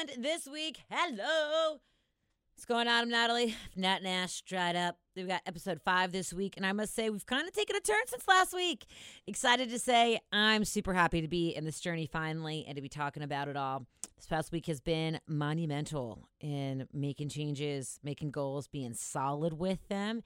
And this week, hello. What's going on, I'm Natalie? Nat Nash dried up. We've got episode five this week, and I must say we've kind of taken a turn since last week. Excited to say I'm super happy to be in this journey finally and to be talking about it all. This past week has been monumental in making changes, making goals, being solid with them.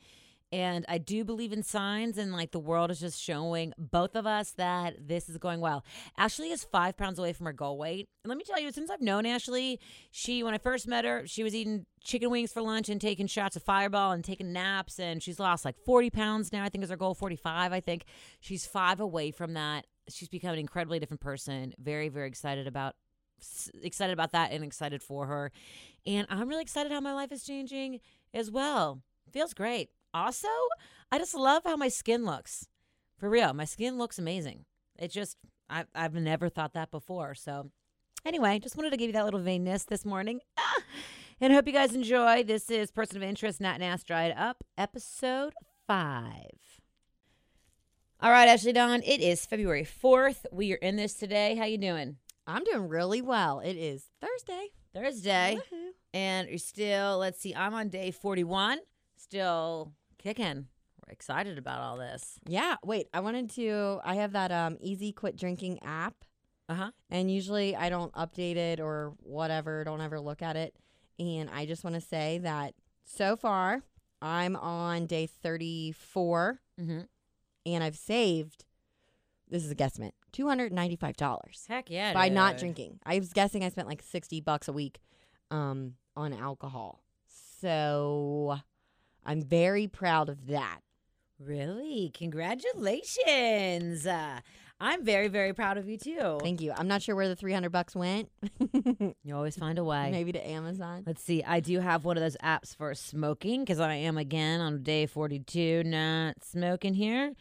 And I do believe in signs, and like the world is just showing both of us that this is going well. Ashley is five pounds away from her goal weight. And let me tell you, since I've known Ashley, she, when I first met her, she was eating chicken wings for lunch and taking shots of fireball and taking naps. And she's lost like 40 pounds now. I think is her goal, 45. I think she's five away from that. She's become an incredibly different person. Very, very excited about excited about that and excited for her. And I'm really excited how my life is changing as well. Feels great. Also, I just love how my skin looks. For real, my skin looks amazing. It just, I, I've never thought that before. So, anyway, just wanted to give you that little vainness this morning. And hope you guys enjoy. This is Person of Interest, Nat Nass Dried Up, episode five. All right, Ashley Dawn, it is February 4th. We are in this today. How you doing? I'm doing really well. It is Thursday. Thursday. Woohoo. And you're still, let's see, I'm on day 41. Still kicking. We're excited about all this. Yeah. Wait, I wanted to. I have that um easy quit drinking app, Uh huh. and usually I don't update it or whatever. Don't ever look at it. And I just want to say that so far I'm on day 34, Mm-hmm. and I've saved. This is a guesstimate. Two hundred ninety-five dollars Heck yeah. by not drinking. I was guessing I spent like sixty bucks a week, um, on alcohol. So I'm very proud of that. Really? Congratulations. Uh, I'm very, very proud of you too. Thank you. I'm not sure where the 300 bucks went. you always find a way. Maybe to Amazon. Let's see. I do have one of those apps for smoking because I am again on day 42 not smoking here.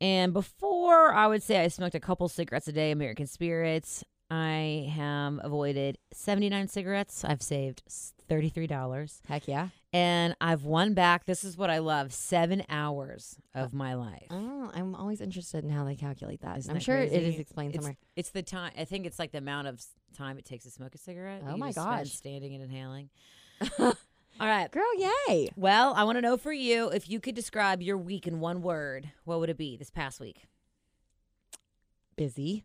And before, I would say I smoked a couple cigarettes a day, American Spirits. I have avoided 79 cigarettes. I've saved $33. Heck yeah. And I've won back, this is what I love, seven hours of oh. my life. Oh, I'm always interested in how they calculate that. Isn't I'm that sure it crazy? is explained It's, somewhere. it's the time, I think it's like the amount of time it takes to smoke a cigarette. Oh my gosh. Standing and inhaling. All right. Girl, yay. Well, I want to know for you if you could describe your week in one word, what would it be this past week? Busy.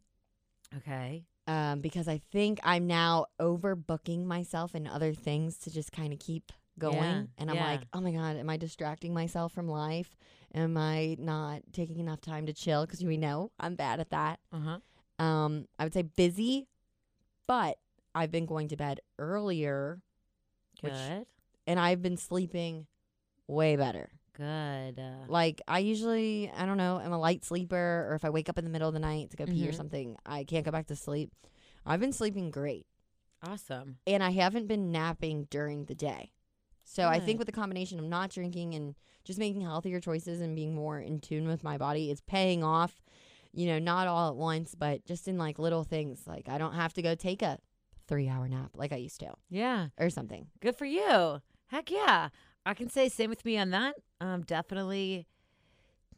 Okay. Um, because I think I'm now overbooking myself in other things to just kind of keep going. Yeah, and I'm yeah. like, oh my God, am I distracting myself from life? Am I not taking enough time to chill? Because we know I'm bad at that. Uh huh. Um, I would say busy, but I've been going to bed earlier Good. Which- and I've been sleeping way better. Good. Uh, Like I usually, I don't know, I'm a light sleeper, or if I wake up in the middle of the night to go pee or Mhm. something, I can't go back to sleep. I've been sleeping great, awesome. and I haven't been napping during the day. So I Good. think with the combination of not drinking and just making healthier choices and being more in tune with my body, it's paying off. You know, not all at once, but just in like little things. Like I don't have to go take a three hour nap like I used to, Yeah. or something. Good for you. Heck yeah. I can say same with me on that. Um, definitely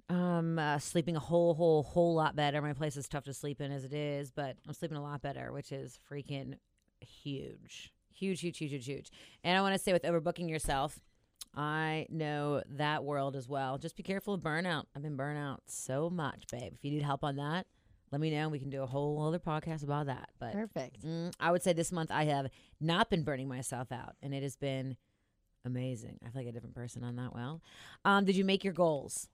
um uh, sleeping a whole whole whole lot better. My place is tough to sleep in as it is, but I'm sleeping a lot better, which is freaking huge. Huge, huge, huge, huge, huge. And I want to say with overbooking yourself, I know that world as well. Just be careful of burnout. I've been burnt out so much, babe. If you need help on that, let me know. We can do a whole other podcast about that. But Perfect. Mm, I would say this month I have not been burning myself out, and it has been amazing. I feel like a different person on that. Well, um, did you make your goals?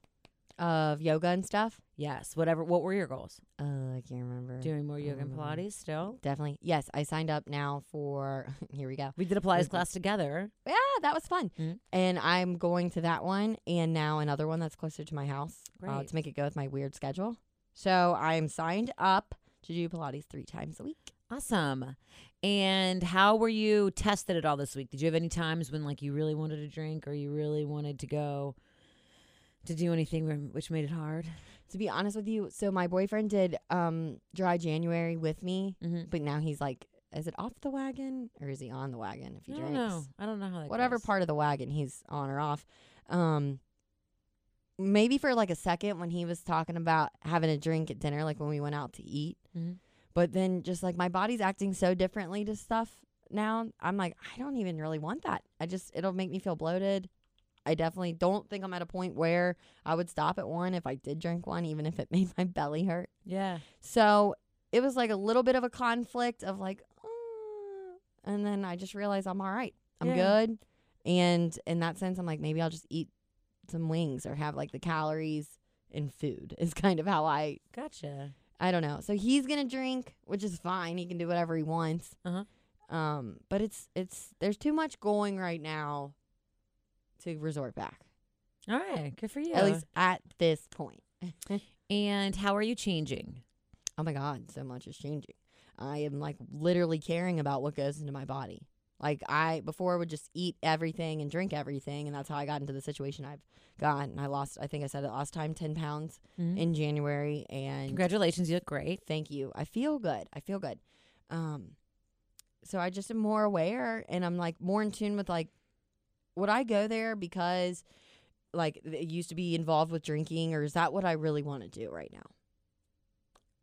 Of yoga and stuff. Yes. Whatever. What were your goals? Uh, I can't remember. Doing more yoga and Um, Pilates still. Definitely. Yes, I signed up now for here we go. We did a Pilates class together. Yeah, that was fun. Mhm. And I'm going to that one and now another one that's closer to my house uh, Great. to make it go with my weird schedule. So I'm signed up to do Pilates three times a week. Awesome. And how were you tested at all this week? Did you have any times when like you really wanted to drink or you really wanted to go to do anything which made it hard? To be honest with you, so my boyfriend did um dry January with me, Mm-hmm. but now he's like, is it off the wagon or is he on the wagon if he I don't drinks? know. I don't know how that Whatever goes. part of the wagon he's on or off. Um maybe for like a second when he was talking about having a drink at dinner, like when we went out to eat. Mhm. But then just like my body's acting so differently to stuff now. I'm like, I don't even really want that. I just it'll make me feel bloated. I definitely don't think I'm at a point where I would stop at one if I did drink one, even if it made my belly hurt. Yeah. So it was like a little bit of a conflict of like, uh, and then I just realized I'm all right. I'm Yeah. good. And in that sense, I'm like, maybe I'll just eat some wings or have like the calories in food is kind of how I, Gotcha. I don't know. So he's going to drink, which is fine. He can do whatever he wants. Uh-huh. Um, but it's, it's, there's too much going right now to resort back, All right. Good for you. at least at this point. And how are you changing? Oh my God, so much is changing. I am like literally caring about what goes into my body. Like I before would just eat everything and drink everything, and that's how I got into the situation I've gotten. I lost, I think I said it last time, ten pounds Mhm. in January, and Congratulations. You look great. thank you. I feel good. I feel good. Um, so I just am more aware, and I'm like more in tune with like, would I go there because like it used to be involved with drinking, or is that what I really want to do right now?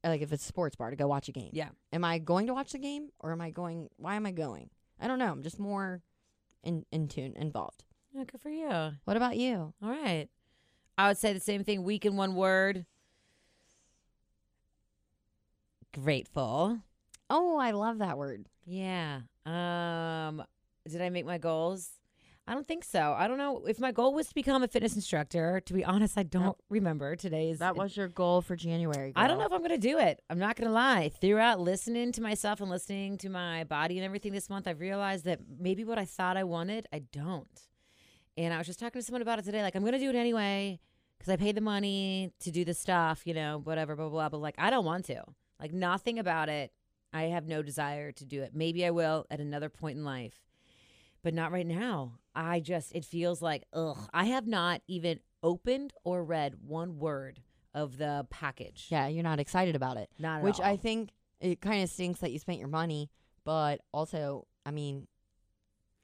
Like if it's a sports bar to go watch a game. Yeah. Am I going to watch the game, or am I going? Why am I going? I don't know. I'm just more in in tune, involved. Yeah, good for you. All What about you? right. I would say the same thing. Week in one word. Grateful. Oh, I love that word. Yeah. Um. Did I make my goals? I don't think so. I don't know if my goal was to become a fitness instructor. To be honest, I don't remember. Today is That was your goal for January. I don't know if I'm going to do it. I'm not going to lie. Throughout listening to myself and listening to my body and everything this month, I've realized that maybe what I thought I wanted, I don't. And I was just talking to someone about it today. Like, I'm going to do it anyway because I paid the money to do the stuff, you know, whatever, blah, blah, blah. But like, I don't want to. Like, nothing about it. I have no desire to do it. Maybe I will at another point in life, but not right now. I just, it feels like, ugh. I have not even opened or read one word of the package. Yeah, you're not excited about it. Not at Which all. I think it kind of stinks that you spent your money, but also, I mean,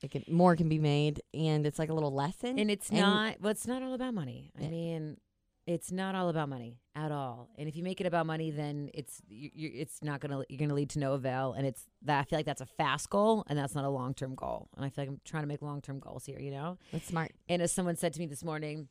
it can, more can be made, and it's like a little lesson. and it's and- not. Well, it's not all about money. I Yeah. mean, it's not all about money at all. And if you make it about money, then it's you, you, it's not gonna you're gonna lead to no avail. And it's that I feel like that's a fast goal, and that's not a long term goal. And I feel like I'm trying to make long term goals here. You know. That's smart. And as someone said to me this morning,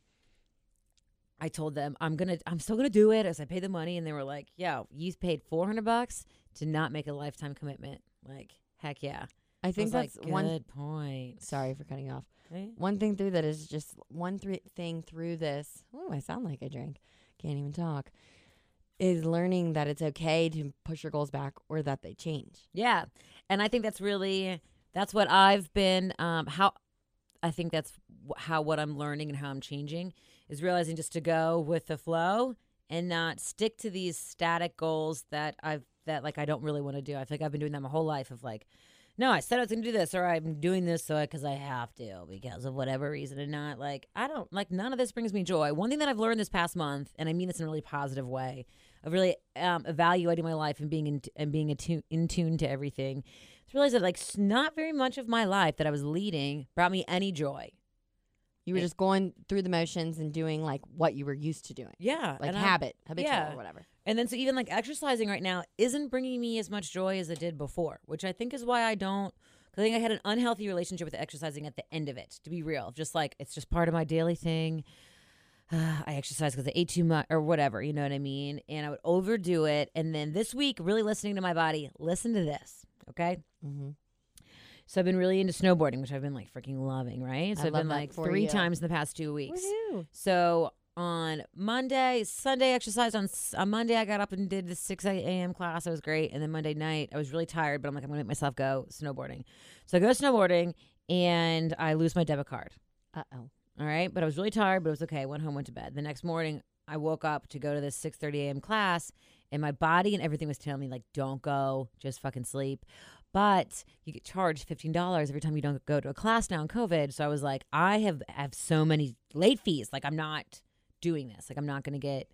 I told them I'm gonna I'm still gonna do it as I pay the money, and they were like, "Yo, you paid 400 bucks to not make a lifetime commitment." Like, heck yeah. I think that's like, one. good point. Sorry for cutting off. Okay. One thing through that is just one thr thing through this. Oh, I sound like I drank. Can't even talk. Is learning that it's okay to push your goals back or that they change. Yeah. And I think that's really that's what I've been um how I think that's how what I'm learning and how I'm changing is realizing just to go with the flow and not stick to these static goals that I've that like I don't really want to do. I feel like I've been doing that my whole life of like no, I said I was going to do this or I'm doing this so because I have to because of whatever reason and not like I don't like none of this brings me joy. One thing that I've learned this past month and I mean this in a really positive way of really um, evaluating my life and being in and being attu- in tune to everything to realize that like not very much of my life that I was leading brought me any joy. You were just going through the motions and doing like what you were used to doing, Yeah, like habit, habitual yeah. or whatever. And then so even like exercising right now isn't bringing me as much joy as it did before, which I think is why I don't. I think I had an unhealthy relationship with exercising at the end of it. To be real, just like it's just part of my daily thing. I exercise because I ate too much or whatever, you know what I mean? And I would overdo it. And then this week, really listening to my body. Listen to this, okay? Mm-hmm. So I've been really into snowboarding, which I've been like freaking loving, right? So I I've been like three you. times in the past two weeks. Woohoo. So on Monday, Sunday exercise on on Monday, I got up and did the six a.m. class. It was great, and then Monday night, I was really tired, but I'm like, I'm gonna make myself go snowboarding. So I go snowboarding, and I lose my debit card. Uh oh. All right, but I was really tired, but it was okay. I went home, went to bed. The next morning, I woke up to go to this 6:30 a.m. class, and my body and everything was telling me like, don't go, just fucking sleep. But you get charged fifteen dollars every time you don't go to a class now in COVID. So I was like, I have have so many late fees. Like I'm not doing this. Like I'm not gonna get,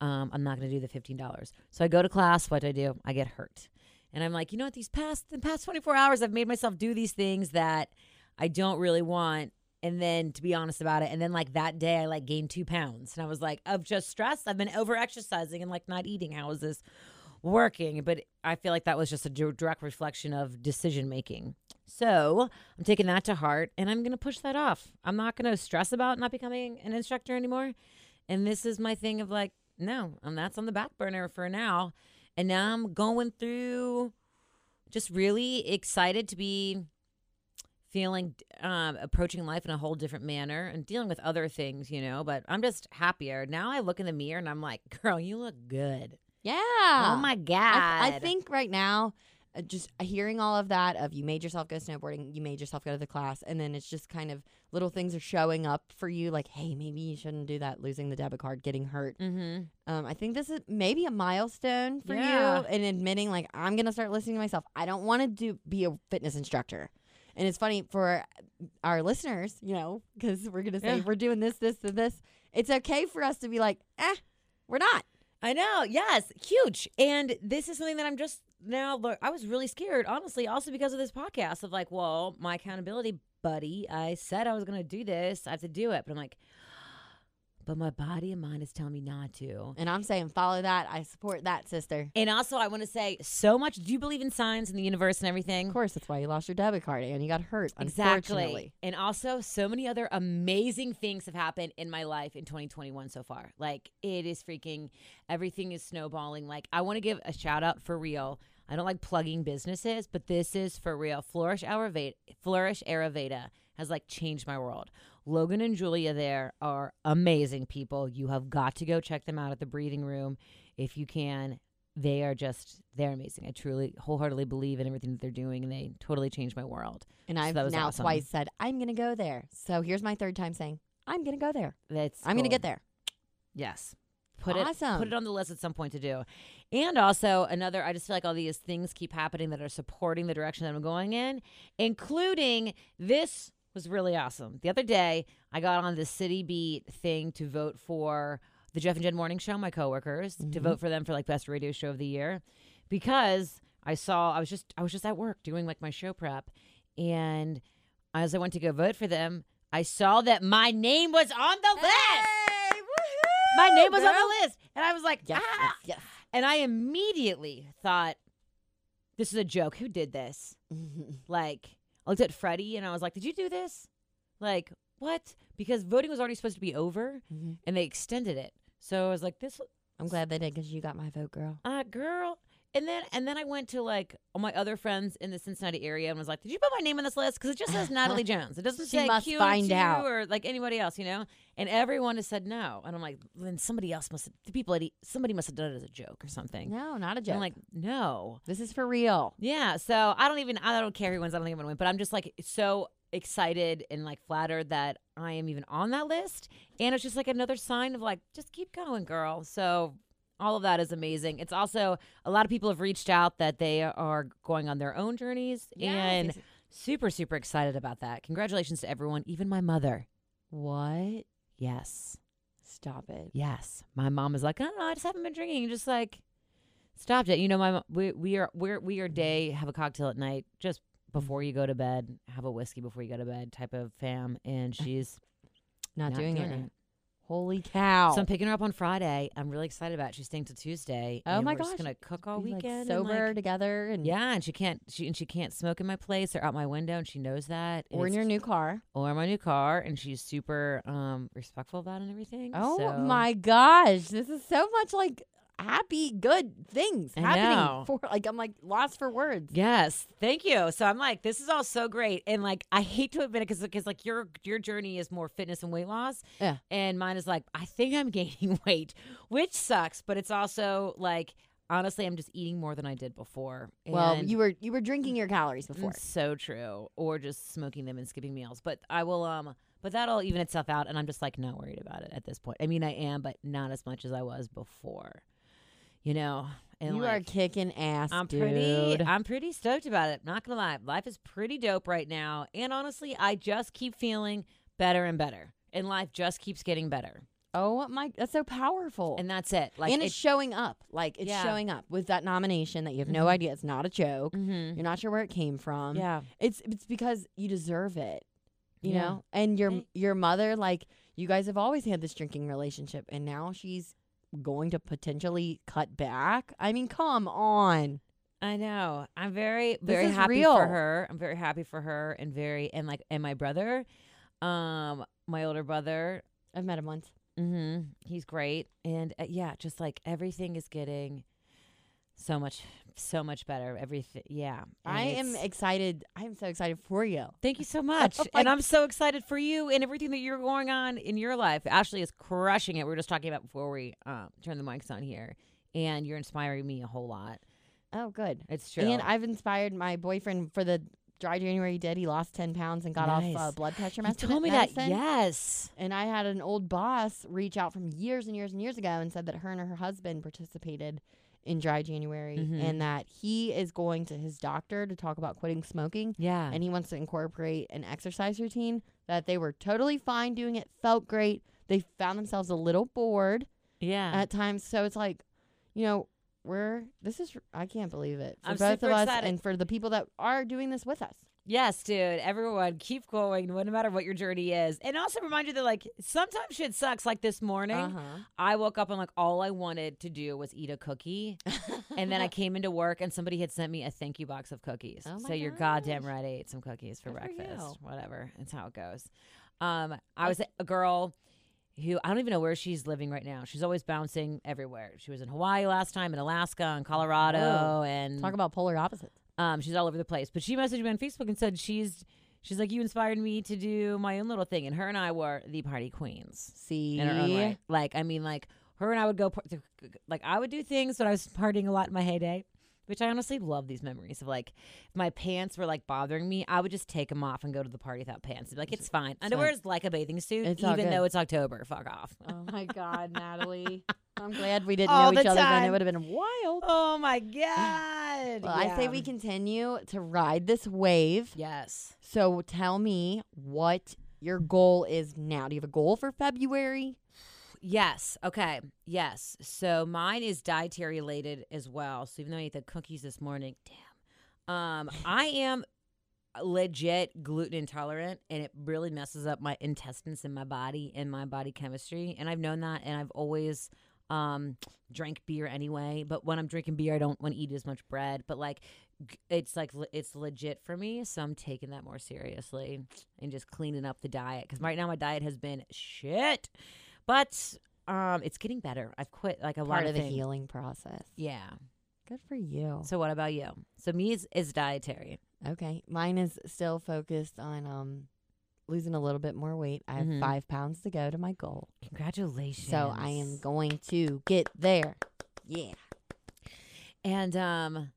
um, I'm not gonna do the fifteen dollars. So I go to class. What do I do? I get hurt, and I'm like, you know what? These past the past 24 hours, I've made myself do these things that I don't really want and then to be honest about it and then like that day i like gained two pounds and i was like of just stress i've been over exercising and like not eating how is this working but i feel like that was just a direct reflection of decision making So I'm taking that to heart and I'm going to push that off. I'm not going to stress about not becoming an instructor anymore. And this is my thing of like, no, and that's on the back burner for now. And now I'm going through just really excited to be feeling um, approaching life in a whole different manner and dealing with other things, you know. But I'm just happier now. I look in the mirror and I'm like, girl, you look good. Yeah. oh my god! I, I think right now, uh, just hearing all of that of you made yourself go snowboarding, you made yourself go to the class, and then it's just kind of little things are showing up for you, like, hey, maybe you shouldn't do that, losing the debit card, getting hurt. Mm-hmm. Um, I think this is maybe a milestone for Yeah. you in admitting, like, I'm gonna start listening to myself. I don't want to do be a fitness instructor. And it's funny for our listeners, you know, because we're gonna say Yeah. we're doing this, this, and this. It's okay for us to be like, eh, we're not. I know. Yes, huge. And this is something that I'm just now. lear- I was really scared, honestly, also because of this podcast of like, well, my accountability buddy. I said I was going to do this. I have to do it, but I'm like, but my body and mind is telling me not to. And I'm saying follow that. I support that, sister. And also, I want to say so much. Do you believe in signs and the universe and everything? Of course, that's why you lost your debit card and you got hurt. Exactly. And also, so many other amazing things have happened in my life in 2021 so far. Like, it is freaking, everything is snowballing. Like, I want to give a shout out for real. I don't like plugging businesses, but this is for real. Flourish Ayurveda, Flourish Ayurveda has like changed my world. Logan and Julia there are amazing people. You have got to go check them out at the breathing room if you can. They are just, they're amazing. I truly, wholeheartedly believe in everything that they're doing, and they totally changed my world. And I've now awesome. twice said, I'm going to go there. So here's my third time saying, I'm going to go there. That's I'm going to get there. Yes. Put it Awesome. put it on the list at some point to do. And also another I just feel like all these things keep happening that are supporting the direction that I'm going in, including this was really awesome. The other day, I got on the City Beat thing to vote for the Jeff and Jenn Morning Show, my coworkers, to Mhm. vote for them for like best radio show of the year because I saw I was just I was just at work doing like my show prep and as I went to go vote for them, I saw that my name was on the list. My name was on the list. And I was like, Yes, ah. yes, And I immediately thought, this is a joke. Who did this? Like, I looked at Freddie and I was like, did you do this? Like, what? Because voting was already supposed to be over Mhm. and they extended it. So I was like, this, I'm glad they did because you got my vote, girl. uh, girl. And then, and then I went to like all my other friends in the Cincinnati area and was like, "Did you put my name on this list? Because it just says Natalie Jones. It doesn't She say must Q find out. or like anybody else, you know." And everyone has said no. And I'm like, then somebody else must. The people at somebody must have done it as a joke or something. No, not a And joke. I'm like, no. this is for real. Yeah. So I don't even. I don't care who wins. I don't think I'm gonna win. But I'm just like so excited and like flattered that I am even on that list. And it's just like another sign of like, just keep going, girl. So all of that is amazing. It's also a lot of people have reached out that they are going on their own journeys and super super excited about that. Congratulations to everyone, even my mother. what? Yes. Stop it. Yes. My mom is like, "Oh, I just haven't been drinking." Just like stopped it. You know, my we we are we're we are mm-hmm. day have a cocktail at night just before you mm-hmm. go to bed, have a whiskey before you go to bed type of fam and she's Not, Not doing, doing it. it. Holy cow. So I'm picking her up on Friday. I'm really excited about it. She's staying till Tuesday. Oh my we're just gosh. gonna cook all like, weekend. and, sober like- together and yeah, and she can't she and she can't smoke in my place or out my window and she knows that. or in your new car. or in my new car and she's super um respectful about it and everything. Oh so- my gosh. This is so much like happy, good things I happening know. for like I'm like lost for words. Yes, thank you. So I'm like, this is all so great, and like, I hate to admit it because because like your your journey is more fitness and weight loss, Yeah. and mine is like, I think I'm gaining weight, which sucks, but it's also like, honestly, I'm just eating more than I did before. Well, you were you were drinking your calories before. so true, or just smoking them and skipping meals. But I will um. But that'll even itself out, and I'm just like not worried about it at this point. I mean, I am, but not as much as I was before. You know, and you like, are kicking ass, I'm dude. pretty I'm pretty stoked about it. Not gonna lie. Life is pretty dope right now. And honestly, I just keep feeling better and better. And life just keeps getting better. Oh my, that's so powerful. And that's it. Like and it's showing up. Like it's Yeah. showing up with that nomination that you have no Mhm. idea. It's not a joke. Mhm. You're not sure where it came from. Yeah. It's it's because you deserve it. You Yeah. know? And your your mother, like, you guys have always had this drinking relationship and now she's going to potentially cut back. I mean, come on. I know. I'm very, very happy real. for her. I'm very happy for her, and very, and like, and my brother, um, my older brother. I've met him once. Mm-hmm. He's great, and uh, yeah, just like everything is getting so much, so much better. Everything, yeah. and I am excited. I am so excited for you. Thank you so much. Like- and I'm so excited for you and everything that you're going on in your life. Ashley is crushing it. We were just talking about before we um, turn the mics on here. And you're inspiring me a whole lot. Oh, good. It's true. And I've inspired my boyfriend for the dry January he did. He lost 10 pounds and got Nice. off uh, blood pressure you medicine. told me that. Yes. And I had an old boss reach out from years and years and years ago and said that her and her husband participated in dry January Mhm. and that he is going to his doctor to talk about quitting smoking Yeah. and he wants to incorporate an exercise routine that they were totally fine doing it, felt great. They found themselves a little bored yeah. at times. So it's like, you know, we're this is I can't believe it for I'm both of us excited. and for the people that are doing this with us. Yes, dude. Everyone, keep going, no matter what your journey is. And also remind you that, like, sometimes shit sucks. Like this morning, Uh-huh. I woke up and, like, all I wanted to do was eat a cookie. and then I came into work and somebody had sent me a thank you box of cookies. Oh so you're goddamn right. I ate some cookies for Good breakfast. you. Whatever. That's how it goes. Um, I was a girl who I don't even know where she's living right now. She's always bouncing everywhere. She was in Hawaii last time, in Alaska, in Colorado, Whoa. and Talk about polar opposites. Um, she's all over the place. But she messaged me on Facebook and said she's she's like you inspired me to do my own little thing, and her and I were the party queens See, in own right. Like, I mean, like her and I would go, like, I would do things when I was partying a lot in my heyday, which I honestly love these memories of like, if my pants were like bothering me, I would just take them off and go to the party without pants. Like, it's fine. Underwear is like a bathing suit, It's even though it's October. Fuck off. Oh my God, Natalie! I'm glad we didn't All know each the other then. It would have been wild. Oh my God. Well, I say we continue to ride this wave. Yes. So tell me what your goal is now. Do you have a goal for February? Yes. Okay. Yes. So mine is dietary related as well. So even though I ate the cookies this morning, damn, um, I am legit gluten intolerant, and it really messes up my intestines and my body and my body chemistry. And I've known that, and I've always um drank beer anyway but when i'm drinking beer i don't want to eat as much bread but like it's like it's legit for me so i'm taking that more seriously and just cleaning up the diet because right now my diet has been shit but um, it's getting better. I've quit like a lot of of the things. healing process. Yeah. Good for you. So what about you? So me is, is dietary. Okay, mine is still focused on um losing a little bit more weight. I have Mhm. five pounds to go to my goal, Congratulations. so I am going to get there. Yeah. And um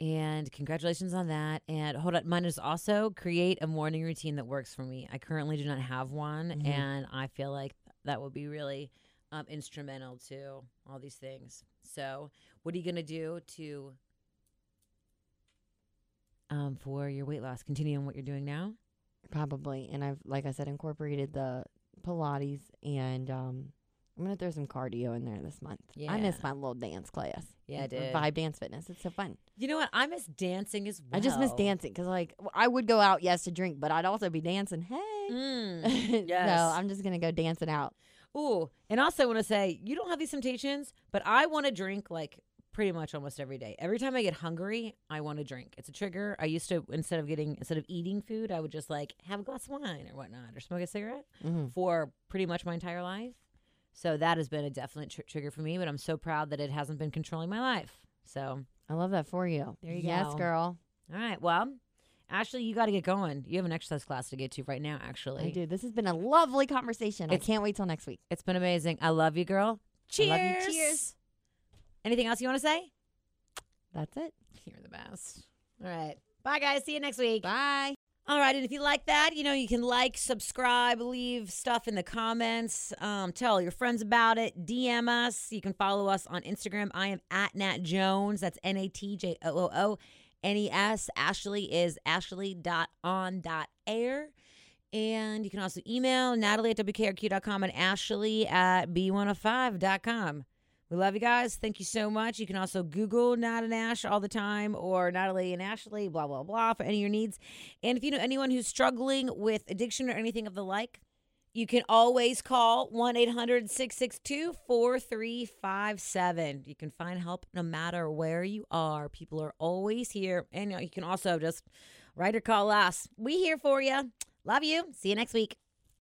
and congratulations on that. And hold on, mine is also create a morning routine that works for me. I currently do not have one Mhm. and I feel like that would be really um instrumental to all these things. So, what are you going to do to um for your weight loss? Continue on what you're doing now? Probably. And I've like I said, incorporated the Pilates and um I'm gonna throw some cardio in there this month. Yeah. I miss my little dance class. Yeah, I did. Vibe dance fitness. It's so fun. You know what? I miss dancing as well. I just miss dancing because like I would go out yes to drink, but I'd also be dancing. Hey. Mm. yes. so I'm just gonna go dancing out. Ooh, and also I want to say you don't have these temptations, but I want to drink like pretty much almost every day. Every time I get hungry, I want to drink. It's a trigger. I used to instead of getting instead of eating food, I would just like have a glass of wine or whatnot, or smoke a cigarette hmm for pretty much my entire life. So that has been a definite tr- trigger for me. But I'm so proud that it hasn't been controlling my life. So I love that for you. There you yes, go. Yes, girl. all right, well. Ashley, you got to get going. You have an exercise class to get to right now, actually. I do. This has been a lovely conversation. I can't wait till next week. It's been amazing. I love you, girl. I love you. Cheers. Anything else you want to say? That's it. You're the best. All right. Bye, guys. See you next week. Bye. All right. And if you like that, you know, you can like, subscribe, leave stuff in the comments, um, tell your friends about it, DM us. You can follow us on Instagram. I am at Nat Jones. That's N A T J O O O N E S. Ashley is ashley.on.air. And you can also email Natalie at WKRQ.com and Ashley at B105.com. We love you guys. Thank you so much. You can also Google Nat and Ash all the time or Natalie and Ashley, blah, blah, blah, for any of your needs. And if you know anyone who's struggling with addiction or anything of the like, You can always call 1 800 662 4357. You can find help no matter where you are. People are always here. And you can also just write or call us. We here for you. Love you. See you next week.